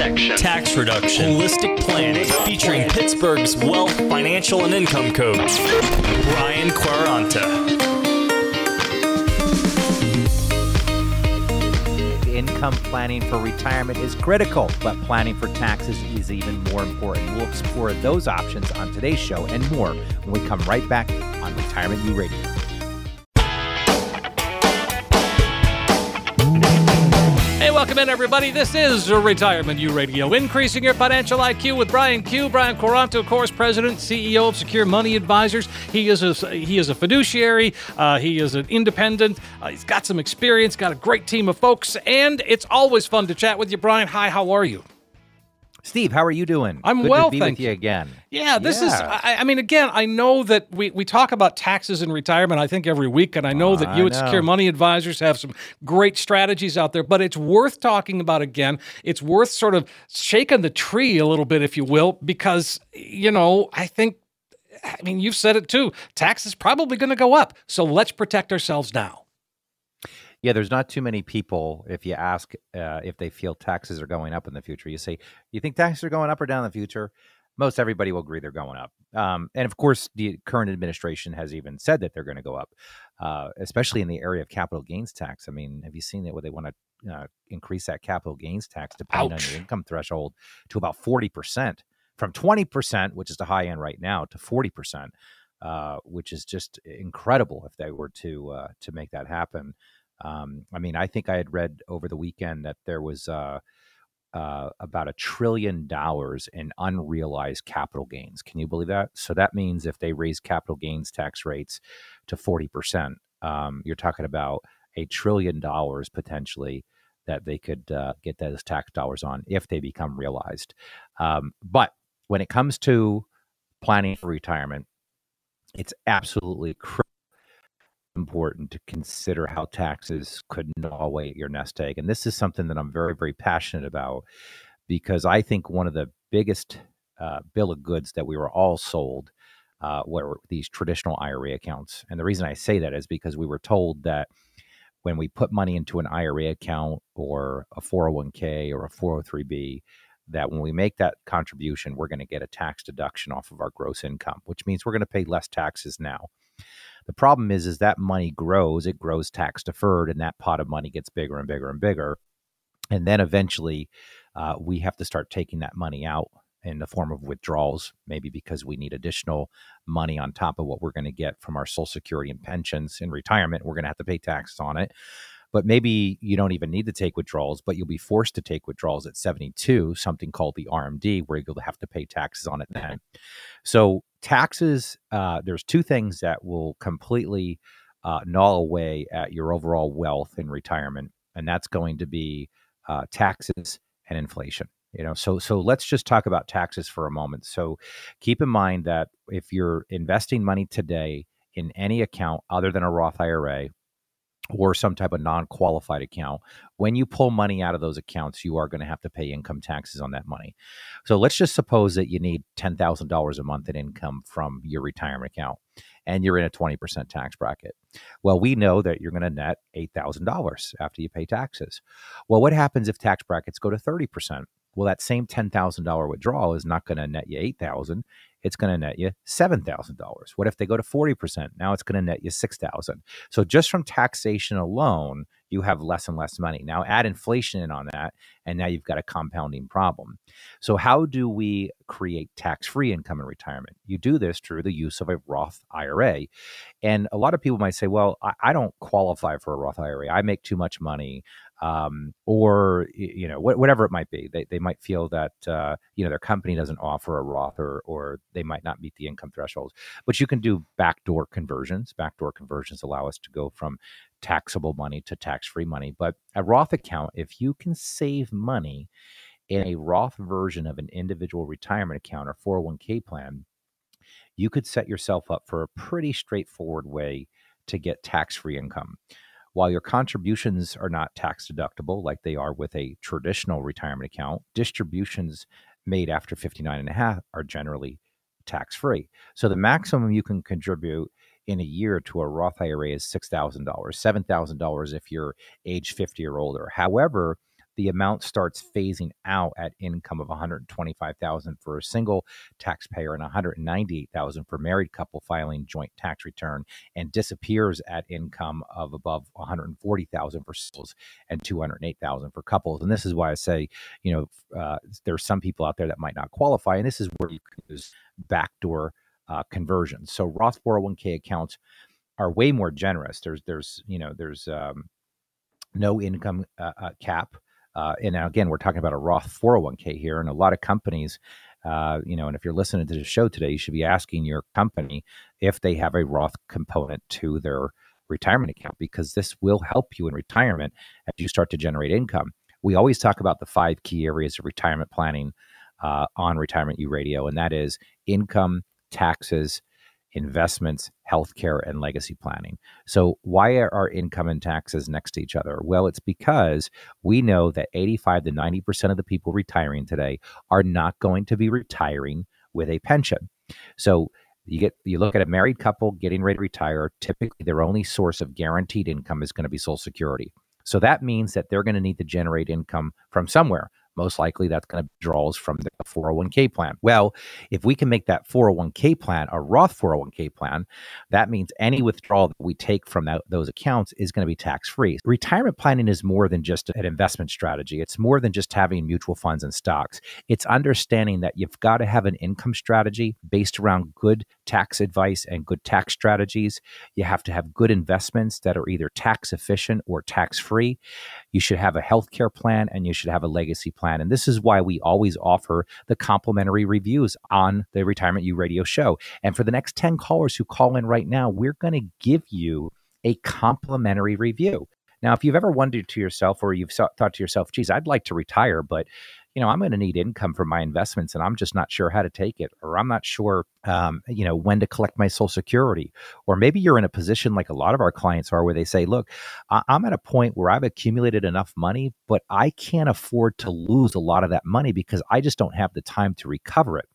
Asset protection. Tax reduction, holistic planning, featuring Pittsburgh's wealth, financial, and income coach, Brian Quaranta. Income planning for retirement is critical, but planning for taxes is even more important. We'll explore those options on today's show and more when we come right back on Retirement U Radio. Welcome in, everybody. This is Retirement U Radio, increasing your financial IQ with Brian Q. Brian Quaranta, of course, President, CEO of Secure Money Advisors. He is a he is a fiduciary. Uh, he is an independent. Uh, he's got some experience. Got a great team of folks, and it's always fun to chat with you, Brian. Hi, how are you? Steve, how are you doing? I'm Good well, to be thank with you again. Yeah, this is. I, I mean, again, I know that we, we talk about taxes and retirement. I think every week, and I know that you at Secure. Money Advisors have some great strategies out there. But it's worth talking about again. It's worth sort of shaking the tree a little bit, if you will, because you know I think. I mean, you've said it too. Tax is probably going to go up, so let's protect ourselves now. Yeah, there's not too many people. If you ask uh, if they feel taxes are going up in the future, you say, "You think taxes are going up or down in the future?" Most everybody will agree they're going up. Um, and of course, the current administration has even said that they're going to go up, uh, especially in the area of capital gains tax. I mean, have you seen that? Where they want to uh, increase that capital gains tax depending Ouch. on your income threshold to about forty percent, from twenty percent, which is the high end right now, to forty percent, uh, which is just incredible if they were to uh, to make that happen. Um, I mean, I think I had read over the weekend that there was uh, uh, about a trillion dollars in unrealized capital gains. Can you believe that? So that means if they raise capital gains tax rates to 40%, um, you're talking about a trillion dollars potentially that they could uh, get those tax dollars on if they become realized. Um, but when it comes to planning for retirement, it's absolutely critical important to consider how taxes could gnaw away at your nest egg. And this is something that I'm very, very passionate about because I think one of the biggest uh, bill of goods that we were all sold uh, were these traditional IRA accounts. And the reason I say that is because we were told that when we put money into an IRA account or a 401k or a 403b, that when we make that contribution, we're going to get a tax deduction off of our gross income, which means we're going to pay less taxes now. The problem is, is that money grows, it grows tax deferred, and that pot of money gets bigger and bigger and bigger. And then eventually, uh, we have to start taking that money out in the form of withdrawals, maybe because we need additional money on top of what we're going to get from our Social Security and pensions in retirement. We're going to have to pay taxes on it. But maybe you don't even need to take withdrawals, but you'll be forced to take withdrawals at 72, something called the RMD, where you'll have to pay taxes on it then. So taxes, uh, there's two things that will completely uh, gnaw away at your overall wealth in retirement, and that's going to be uh, taxes and inflation. You know, so so let's just talk about taxes for a moment. So keep in mind that if you're investing money today in any account other than a Roth IRA or some type of non-qualified account, when you pull money out of those accounts, you are going to have to pay income taxes on that money. So let's just suppose that you need $10,000 a month in income from your retirement account and you're in a 20% tax bracket. Well, we know that you're going to net $8,000 after you pay taxes. Well, what happens if tax brackets go to 30%? Well, that same $10,000 withdrawal is not going to net you 8,000, it's going to net you $7,000. What if they go to 40%? Now it's going to net you 6,000. So just from taxation alone, you have less and less money. Now add inflation in on that, and now you've got a compounding problem. So, how do we create tax free income in retirement? You do this through the use of a Roth IRA. And a lot of people might say, well, I, I don't qualify for a Roth IRA. I make too much money. Um, or you know wh- whatever it might be, they, they might feel that uh, you know their company doesn't offer a Roth, or or they might not meet the income thresholds. But you can do backdoor conversions. Backdoor conversions allow us to go from taxable money to tax free money. But a Roth account, if you can save money in a Roth version of an individual retirement account or 401k plan, you could set yourself up for a pretty straightforward way to get tax free income. While your contributions are not tax deductible like they are with a traditional retirement account, distributions made after 59 and a half are generally tax free. So the maximum you can contribute in a year to a Roth IRA is $6,000, $7,000 if you're age 50 or older. However, the amount starts phasing out at income of 125,000 for a single taxpayer and 198,000 for married couple filing joint tax return and disappears at income of above 140,000 for singles and 208,000 for couples. And this is why I say, you know, uh, there's some people out there that might not qualify, and this is where you can use backdoor uh, conversions. So Roth 401k accounts are way more generous. There's there's you know there's um, no income uh, uh, cap. Uh, and now again, we're talking about a Roth 401k here, and a lot of companies, uh, you know, and if you're listening to the show today, you should be asking your company if they have a Roth component to their retirement account because this will help you in retirement as you start to generate income. We always talk about the five key areas of retirement planning uh, on Retirement U Radio, and that is income, taxes, investments, healthcare, and legacy planning. So, why are our income and taxes next to each other? Well, it's because we know that 85 to 90% of the people retiring today are not going to be retiring with a pension. So, you get you look at a married couple getting ready to retire, typically their only source of guaranteed income is going to be social security. So that means that they're going to need to generate income from somewhere. Most likely that's going to be draws from the 401k plan. Well, if we can make that 401k plan a Roth 401k plan, that means any withdrawal that we take from that, those accounts is going to be tax free. Retirement planning is more than just an investment strategy, it's more than just having mutual funds and stocks. It's understanding that you've got to have an income strategy based around good tax advice and good tax strategies. You have to have good investments that are either tax efficient or tax free. You should have a healthcare plan and you should have a legacy plan. And this is why we always offer the complimentary reviews on the Retirement U Radio show. And for the next 10 callers who call in right now, we're going to give you a complimentary review. Now, if you've ever wondered to yourself or you've thought to yourself, geez, I'd like to retire, but you know, I'm going to need income from my investments and I'm just not sure how to take it, or I'm not sure, um, you know, when to collect my social security. Or maybe you're in a position like a lot of our clients are where they say, look, I- I'm at a point where I've accumulated enough money, but I can't afford to lose a lot of that money because I just don't have the time to recover it.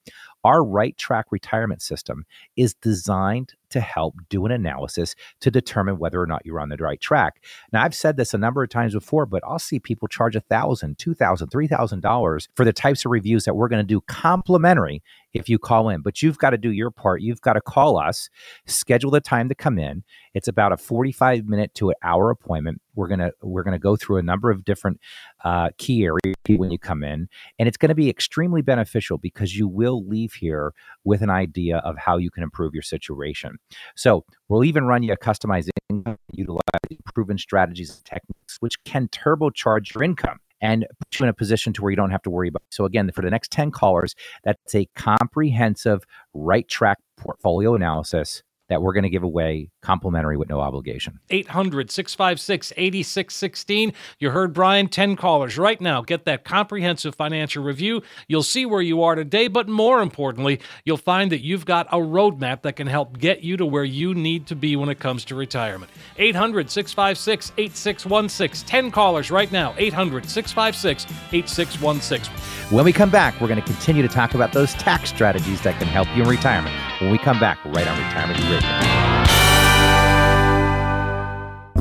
Our right track retirement system is designed to help do an analysis to determine whether or not you're on the right track. Now, I've said this a number of times before, but I'll see people charge a thousand, two thousand, three thousand dollars for the types of reviews that we're going to do complimentary if you call in. But you've got to do your part. You've got to call us, schedule the time to come in. It's about a 45 minute to an hour appointment. We're gonna we're gonna go through a number of different uh, key areas when you come in, and it's going to be extremely beneficial because you will leave here with an idea of how you can improve your situation. So we'll even run you a customized income utilizing proven strategies and techniques which can turbocharge your income and put you in a position to where you don't have to worry about. So again, for the next 10 callers, that's a comprehensive right track portfolio analysis that we're going to give away complimentary with no obligation. 800 656 8616. You heard Brian, 10 callers right now. Get that comprehensive financial review. You'll see where you are today, but more importantly, you'll find that you've got a roadmap that can help get you to where you need to be when it comes to retirement. 800 656 8616. 10 callers right now. 800 656 8616. When we come back, we're going to continue to talk about those tax strategies that can help you in retirement. When we come back, right on Retirement Radio.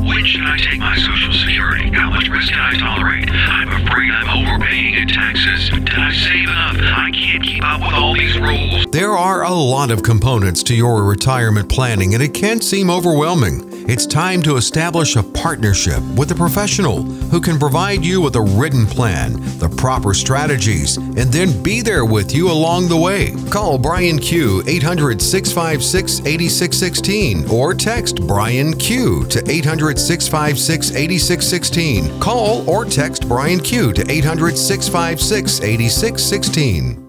When should I take my Social Security? How much risk can I tolerate? I'm afraid I'm overpaying in taxes. Did I save enough? I can't keep up with all these rules. There are a lot of components to your retirement planning, and it can seem overwhelming. It's time to establish a partnership with a professional who can provide you with a written plan, the proper strategies, and then be there with you along the way. Call Brian Q 800 656 8616 or text Brian Q to 800 656 8616. Call or text Brian Q to 800 656 8616.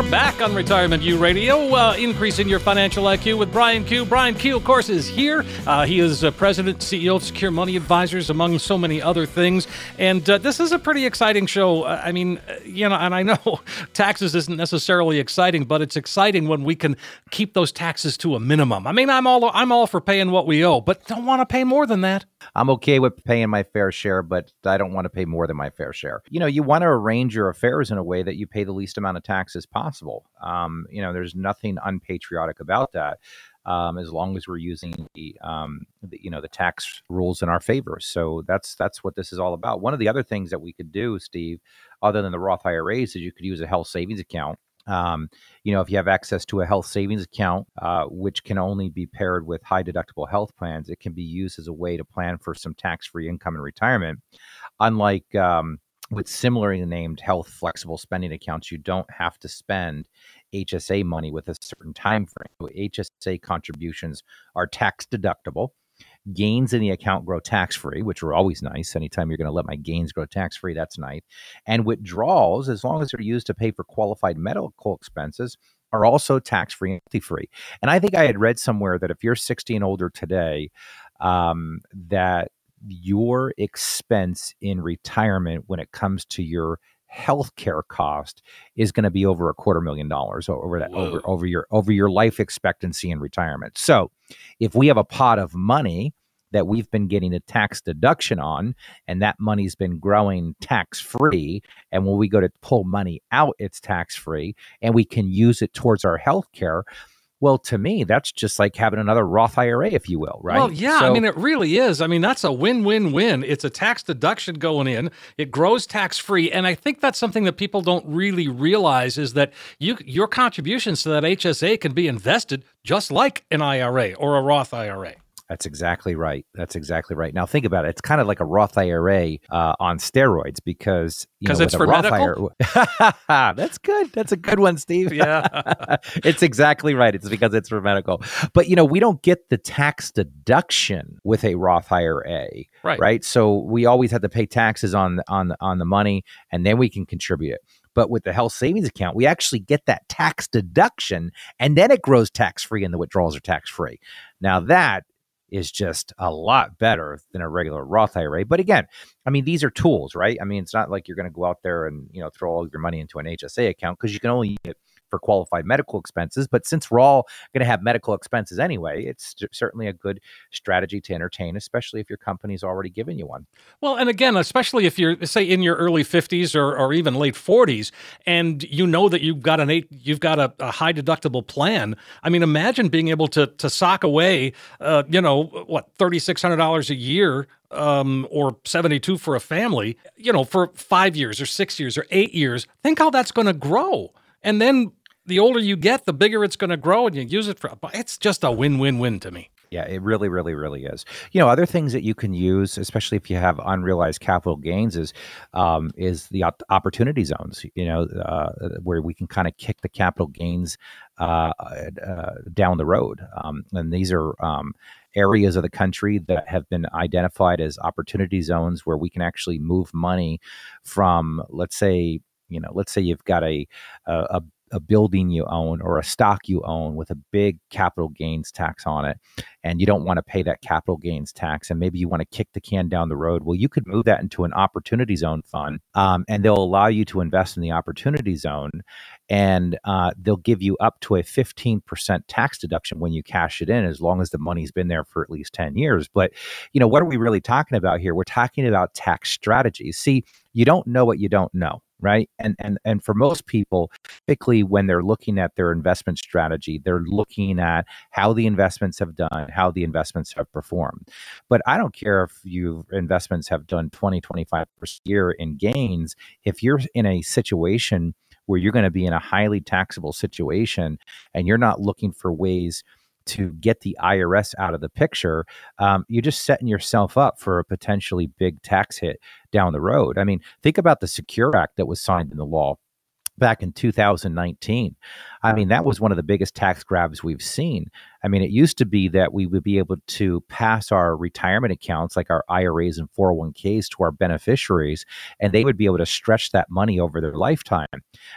Are back on Retirement U Radio, uh, increasing your financial IQ with Brian Q. Brian Q, of course, is here. Uh, he is uh, president, CEO of Secure Money Advisors, among so many other things. And uh, this is a pretty exciting show. Uh, I mean, uh, you know, and I know taxes isn't necessarily exciting, but it's exciting when we can keep those taxes to a minimum. I mean, I'm all I'm all for paying what we owe, but don't want to pay more than that. I'm okay with paying my fair share, but I don't want to pay more than my fair share. You know, you want to arrange your affairs in a way that you pay the least amount of taxes possible. Um, you know, there's nothing unpatriotic about that. Um, as long as we're using the, um, the, you know the tax rules in our favor. So that's that's what this is all about. One of the other things that we could do, Steve, other than the Roth IRAs, is you could use a health savings account. Um, you know, if you have access to a health savings account, uh, which can only be paired with high deductible health plans, it can be used as a way to plan for some tax free income in retirement. Unlike um, with similarly named health flexible spending accounts, you don't have to spend HSA money with a certain time frame. HSA contributions are tax deductible. Gains in the account grow tax free, which are always nice. Anytime you're going to let my gains grow tax free, that's nice. And withdrawals, as long as they're used to pay for qualified medical expenses, are also tax free and free. And I think I had read somewhere that if you're 60 and older today, um, that your expense in retirement when it comes to your healthcare cost is going to be over a quarter million dollars over that Whoa. over over your over your life expectancy in retirement. So, if we have a pot of money that we've been getting a tax deduction on and that money's been growing tax free and when we go to pull money out it's tax free and we can use it towards our health care well, to me, that's just like having another Roth IRA, if you will, right? Well, yeah. So, I mean, it really is. I mean, that's a win win win. It's a tax deduction going in, it grows tax free. And I think that's something that people don't really realize is that you, your contributions to that HSA can be invested just like an IRA or a Roth IRA. That's exactly right. That's exactly right. Now think about it. It's kind of like a Roth IRA uh, on steroids because because it's for Roth medical. IRA, that's good. That's a good one, Steve. Yeah, it's exactly right. It's because it's for medical. But you know, we don't get the tax deduction with a Roth IRA, right? Right. So we always have to pay taxes on on on the money, and then we can contribute it. But with the health savings account, we actually get that tax deduction and then it grows tax free and the withdrawals are tax free. Now, that is just a lot better than a regular Roth IRA. But again, I mean, these are tools, right? I mean, it's not like you're going to go out there and, you know, throw all your money into an HSA account because you can only get for qualified medical expenses. But since we're all going to have medical expenses anyway, it's certainly a good strategy to entertain, especially if your company's already given you one. Well, and again, especially if you're say in your early 50s or, or even late 40s, and you know that you've got an eight, you've got a, a high deductible plan. I mean, imagine being able to to sock away, uh, you know, what thirty six hundred dollars a year um, or 72 for a family, you know, for five years or six years or eight years, think how that's going to grow. And then the older you get, the bigger it's going to grow, and you use it for. It's just a win-win-win to me. Yeah, it really, really, really is. You know, other things that you can use, especially if you have unrealized capital gains, is um, is the opportunity zones. You know, uh, where we can kind of kick the capital gains uh, uh, down the road, um, and these are um, areas of the country that have been identified as opportunity zones where we can actually move money from, let's say, you know, let's say you've got a a, a a building you own or a stock you own with a big capital gains tax on it and you don't want to pay that capital gains tax and maybe you want to kick the can down the road well you could move that into an opportunity zone fund um, and they'll allow you to invest in the opportunity zone and uh, they'll give you up to a 15% tax deduction when you cash it in as long as the money's been there for at least 10 years but you know what are we really talking about here? We're talking about tax strategies. See you don't know what you don't know right? And and and for most people typically when they're looking at their investment strategy they're looking at how the investments have done how the investments have performed. But i don't care if your investments have done 20 25 per year in gains if you're in a situation where you're going to be in a highly taxable situation and you're not looking for ways to get the IRS out of the picture, um, you're just setting yourself up for a potentially big tax hit down the road. I mean, think about the Secure Act that was signed into law back in 2019. I mean, that was one of the biggest tax grabs we've seen. I mean, it used to be that we would be able to pass our retirement accounts, like our IRAs and 401ks, to our beneficiaries, and they would be able to stretch that money over their lifetime.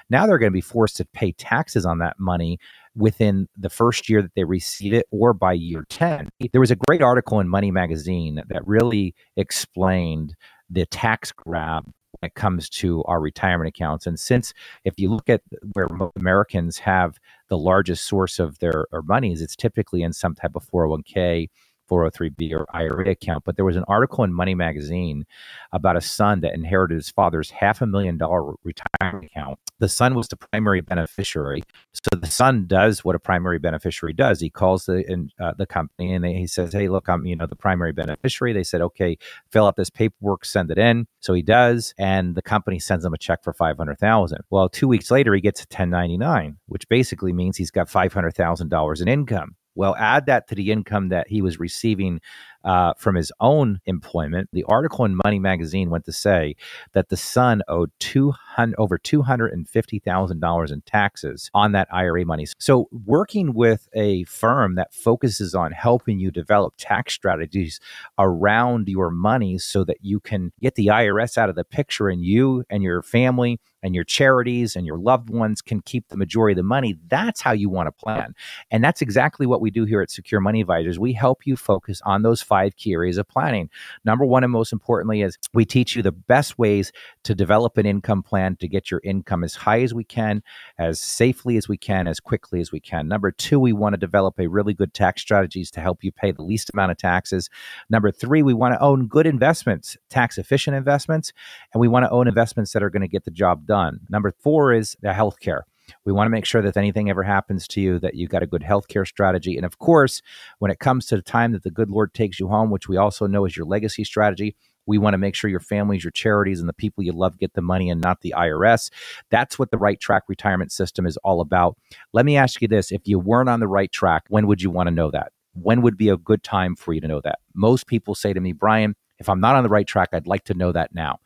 Now they're going to be forced to pay taxes on that money within the first year that they receive it or by year 10. There was a great article in Money Magazine that really explained the tax grab it comes to our retirement accounts. And since if you look at where Americans have the largest source of their monies, it's typically in some type of 401k 403b or IRA account. But there was an article in Money Magazine about a son that inherited his father's half a million dollar retirement account. The son was the primary beneficiary. So the son does what a primary beneficiary does. He calls the in, uh, the company and they, he says, "Hey, look, I'm you know the primary beneficiary." They said, "Okay, fill out this paperwork, send it in." So he does, and the company sends him a check for five hundred thousand. Well, two weeks later, he gets a ten ninety nine, which basically means he's got five hundred thousand dollars in income. Well, add that to the income that he was receiving uh, from his own employment. The article in Money Magazine went to say that the son owed 200, over $250,000 in taxes on that IRA money. So, working with a firm that focuses on helping you develop tax strategies around your money so that you can get the IRS out of the picture and you and your family and your charities and your loved ones can keep the majority of the money, that's how you want to plan. And that's exactly what we do here at Secure Money Advisors. We help you focus on those five key areas of planning. Number one, and most importantly, is we teach you the best ways to develop an income plan to get your income as high as we can, as safely as we can, as quickly as we can. Number two, we want to develop a really good tax strategies to help you pay the least amount of taxes. Number three, we want to own good investments, tax efficient investments, and we want to own investments that are going to get the job done. Number four is the healthcare. We want to make sure that if anything ever happens to you, that you've got a good healthcare strategy. And of course, when it comes to the time that the good Lord takes you home, which we also know is your legacy strategy, we want to make sure your families, your charities, and the people you love get the money and not the IRS. That's what the right track retirement system is all about. Let me ask you this if you weren't on the right track, when would you want to know that? When would be a good time for you to know that? Most people say to me, Brian, if I'm not on the right track, I'd like to know that now.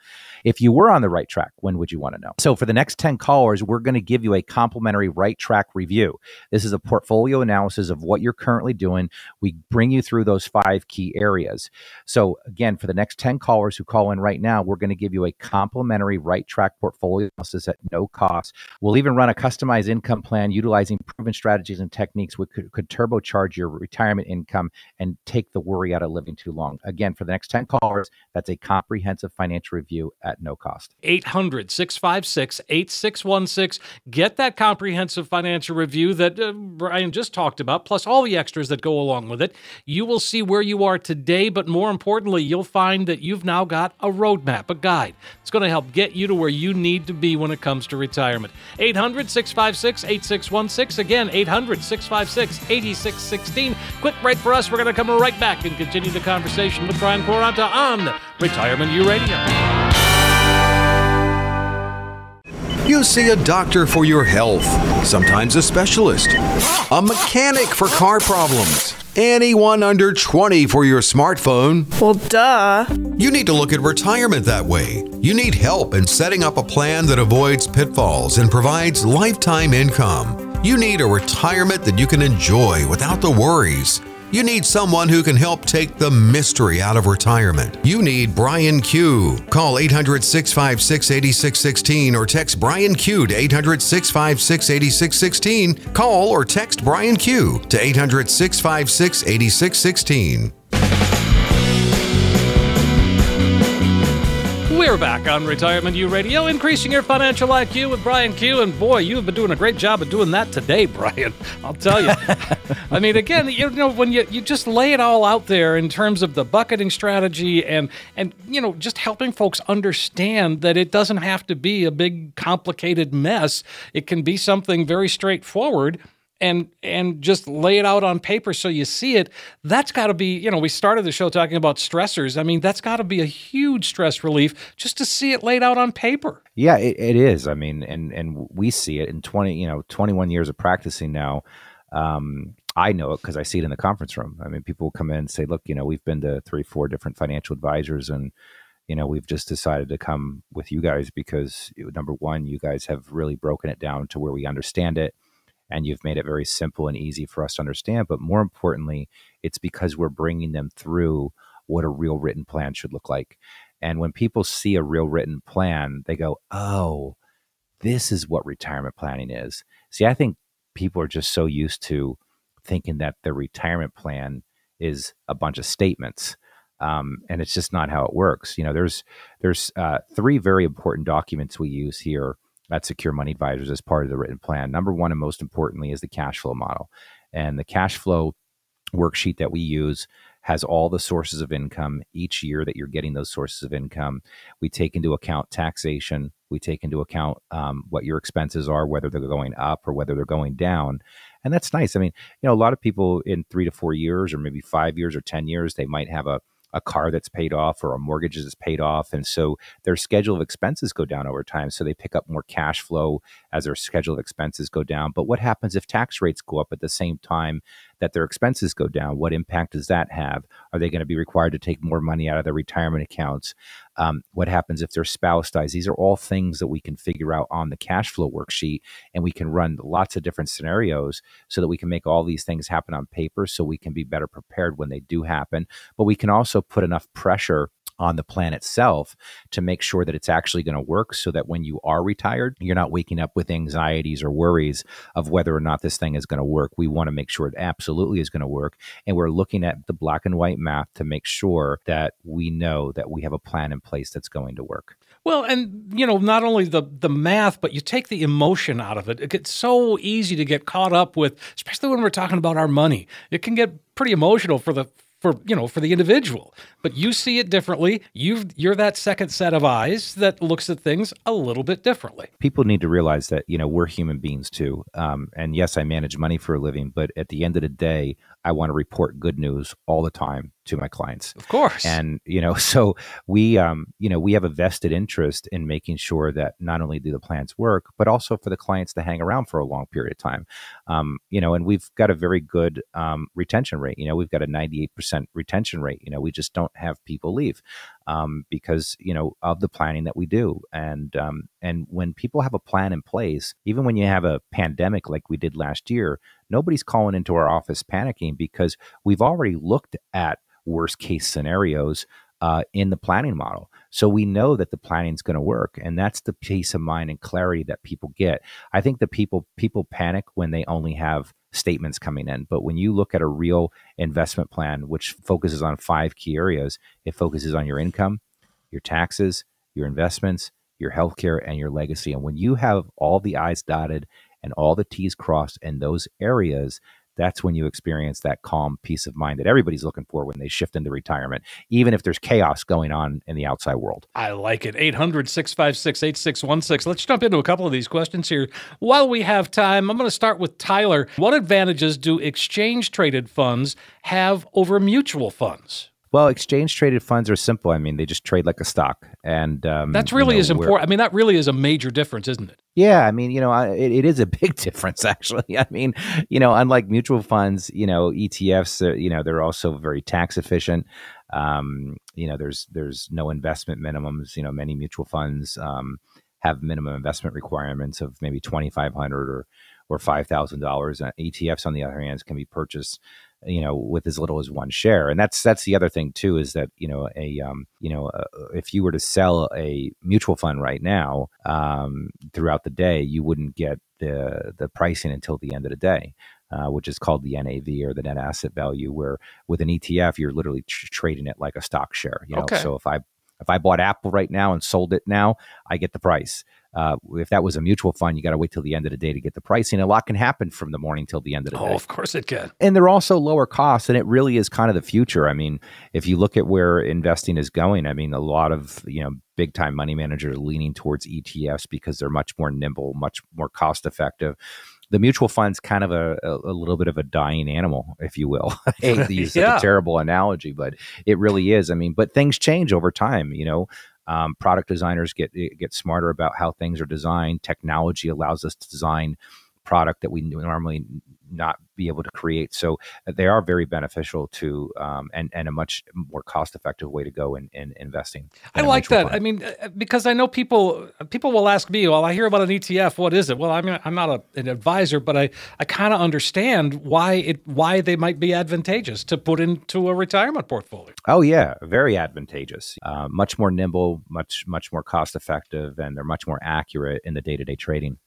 If you were on the right track, when would you want to know? So, for the next 10 callers, we're going to give you a complimentary right track review. This is a portfolio analysis of what you're currently doing. We bring you through those five key areas. So, again, for the next 10 callers who call in right now, we're going to give you a complimentary right track portfolio analysis at no cost. We'll even run a customized income plan utilizing proven strategies and techniques which could, could turbocharge your retirement income and take the worry out of living too long. Again, for the next 10 callers, that's a comprehensive financial review at no cost. 800 656 8616. Get that comprehensive financial review that uh, Brian just talked about, plus all the extras that go along with it. You will see where you are today, but more importantly, you'll find that you've now got a roadmap, a guide. It's going to help get you to where you need to be when it comes to retirement. 800 656 8616. Again, 800 656 8616. Quick break for us. We're going to come right back and continue the conversation with Brian Quaranta on Retirement U Radio. You see a doctor for your health, sometimes a specialist, a mechanic for car problems, anyone under 20 for your smartphone. Well, duh. You need to look at retirement that way. You need help in setting up a plan that avoids pitfalls and provides lifetime income. You need a retirement that you can enjoy without the worries. You need someone who can help take the mystery out of retirement. You need Brian Q. Call 800 656 8616 or text Brian Q to 800 656 8616. Call or text Brian Q to 800 656 8616. We're back on Retirement U Radio, increasing your financial IQ with Brian Q. And boy, you've been doing a great job of doing that today, Brian. I'll tell you. I mean, again, you know, when you, you just lay it all out there in terms of the bucketing strategy and and you know, just helping folks understand that it doesn't have to be a big complicated mess. It can be something very straightforward and and just lay it out on paper so you see it. That's got to be you know we started the show talking about stressors. I mean that's got to be a huge stress relief just to see it laid out on paper. Yeah it, it is. I mean and and we see it in 20 you know 21 years of practicing now um, i know it because i see it in the conference room i mean people come in and say look you know we've been to three four different financial advisors and you know, we've just decided to come with you guys because number one, you guys have really broken it down to where we understand it and you've made it very simple and easy for us to understand. But more importantly, it's because we're bringing them through what a real written plan should look like. And when people see a real written plan, they go, oh, this is what retirement planning is. See, I think people are just so used to thinking that the retirement plan is a bunch of statements. Um, and it's just not how it works. You know, there's there's uh, three very important documents we use here at Secure Money Advisors as part of the written plan. Number one, and most importantly, is the cash flow model, and the cash flow worksheet that we use has all the sources of income each year that you're getting those sources of income. We take into account taxation. We take into account um, what your expenses are, whether they're going up or whether they're going down. And that's nice. I mean, you know, a lot of people in three to four years, or maybe five years or 10 years, they might have a a car that's paid off or a mortgage that's paid off. And so their schedule of expenses go down over time. So they pick up more cash flow as their schedule of expenses go down. But what happens if tax rates go up at the same time that their expenses go down? What impact does that have? Are they going to be required to take more money out of their retirement accounts? Um, what happens if their spouse dies? These are all things that we can figure out on the cash flow worksheet, and we can run lots of different scenarios so that we can make all these things happen on paper so we can be better prepared when they do happen. But we can also put enough pressure on the plan itself to make sure that it's actually going to work so that when you are retired, you're not waking up with anxieties or worries of whether or not this thing is going to work. We want to make sure it absolutely is going to work. And we're looking at the black and white math to make sure that we know that we have a plan in place that's going to work. Well, and you know, not only the the math, but you take the emotion out of it. It gets so easy to get caught up with, especially when we're talking about our money. It can get pretty emotional for the for you know for the individual. But you see it differently. You you're that second set of eyes that looks at things a little bit differently. People need to realize that you know we're human beings too. Um, and yes i manage money for a living but at the end of the day I want to report good news all the time to my clients. Of course. And you know, so we um, you know, we have a vested interest in making sure that not only do the plans work, but also for the clients to hang around for a long period of time. Um, you know, and we've got a very good um, retention rate. You know, we've got a 98% retention rate. You know, we just don't have people leave um, because you know of the planning that we do. And um, and when people have a plan in place, even when you have a pandemic like we did last year, nobody's calling into our office panicking because we've already looked at worst case scenarios uh, in the planning model. So we know that the planning is going to work, and that's the peace of mind and clarity that people get. I think the people people panic when they only have statements coming in, but when you look at a real investment plan, which focuses on five key areas, it focuses on your income, your taxes, your investments, your healthcare, and your legacy. And when you have all the I's dotted and all the T's crossed in those areas, that's when you experience that calm peace of mind that everybody's looking for when they shift into retirement, even if there's chaos going on in the outside world. I like it. 800 656 8616. Let's jump into a couple of these questions here. While we have time, I'm going to start with Tyler. What advantages do exchange traded funds have over mutual funds? Well, exchange traded funds are simple. I mean, they just trade like a stock, and um, that's really you know, is important. I mean, that really is a major difference, isn't it? Yeah, I mean, you know, it, it is a big difference actually. I mean, you know, unlike mutual funds, you know, ETFs, uh, you know, they're also very tax efficient. Um, you know, there's there's no investment minimums. You know, many mutual funds um, have minimum investment requirements of maybe twenty five hundred or or five thousand dollars. Uh, ETFs, on the other hand, can be purchased you know with as little as one share. And that's that's the other thing too is that you know a um, you know uh, if you were to sell a mutual fund right now um, throughout the day you wouldn't get the the pricing until the end of the day uh, which is called the NAV or the net asset value where with an ETF you're literally tr- trading it like a stock share you know? Okay. so if I if I bought Apple right now and sold it now I get the price uh, if that was a mutual fund, you got to wait till the end of the day to get the pricing. A lot can happen from the morning till the end of the oh, day. of course it can. And they're also lower costs, and it really is kind of the future. I mean, if you look at where investing is going, I mean, a lot of you know big time money managers are leaning towards ETFs because they're much more nimble, much more cost effective the mutual fund's kind of a, a, a, little bit of a dying animal, if you will. I hate to use yeah. a terrible analogy, but it really is. I mean, but things change over time. You know, um, product designers get get smarter about how things are designed. Technology allows us to design product that we normally not be able to create. So uh, they are very beneficial to um, and and a much more cost effective way to go in, in investing. I like that. Fund. I mean, uh, because I know people people will ask me, well, I hear about an ETF. What is it? Well, I mean, I'm not a, an advisor, but I I kind of understand why it why they might be advantageous to put into a retirement portfolio. Oh yeah, very advantageous. Uh, much more nimble, much much more cost effective, and they're much more accurate in the day to day trading.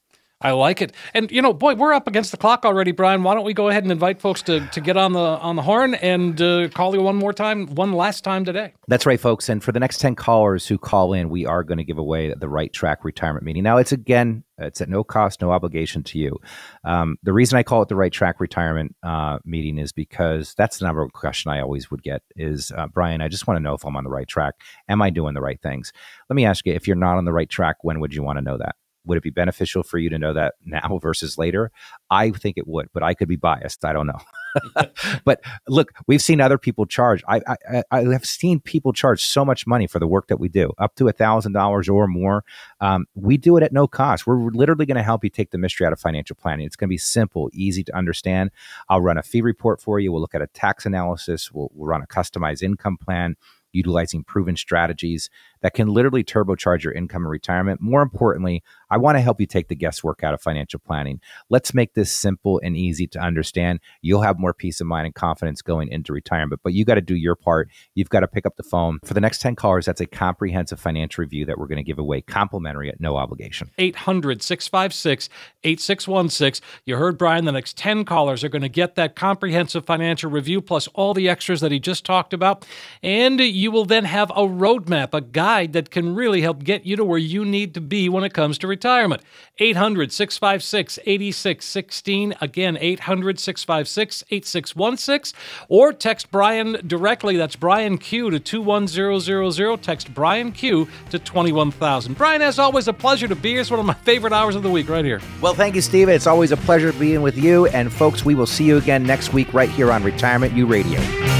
I like it. And you know, boy, we're up against the clock already, Brian. Why don't we go ahead and invite folks to, to get on the on the horn and uh, call you one more time, one last time today? That's right, folks. And for the next ten callers who call in, we are going to give away the Right Track Retirement Meeting. Now, it's again, it's at no cost, no obligation to you. Um, the reason I call it the Right Track Retirement uh, Meeting is because that's the number one question I always would get: is uh, Brian, I just want to know if I'm on the right track. Am I doing the right things? Let me ask you: if you're not on the right track, when would you want to know that? Would it be beneficial for you to know that now versus later? I think it would, but I could be biased. I don't know. but look, we've seen other people charge. I, I, I have seen people charge so much money for the work that we do, up to a thousand dollars or more. Um, we do it at no cost. We're literally going to help you take the mystery out of financial planning. It's going to be simple, easy to understand. I'll run a fee report for you. We'll look at a tax analysis. We'll, we'll run a customized income plan utilizing proven strategies that can literally turbocharge your income and retirement. More importantly, I want to help you take the guesswork out of financial planning. Let's make this simple and easy to understand. You'll have more peace of mind and confidence going into retirement, but you got to do your part. You've got to pick up the phone. For the next 10 callers, that's a comprehensive financial review that we're going to give away complimentary at no obligation. 800 656 8616. You heard Brian, the next 10 callers are going to get that comprehensive financial review plus all the extras that he just talked about. And you will then have a roadmap, a guide that can really help get you to where you need to be when it comes to retirement. 800 656 8616. Again, 800 656 8616. Or text Brian directly. That's Brian Q to 21000. Text Brian Q to 21000. Brian, as always, a pleasure to be here. It's one of my favorite hours of the week right here. Well, thank you, Steve. It's always a pleasure being with you. And folks, we will see you again next week right here on Retirement U Radio.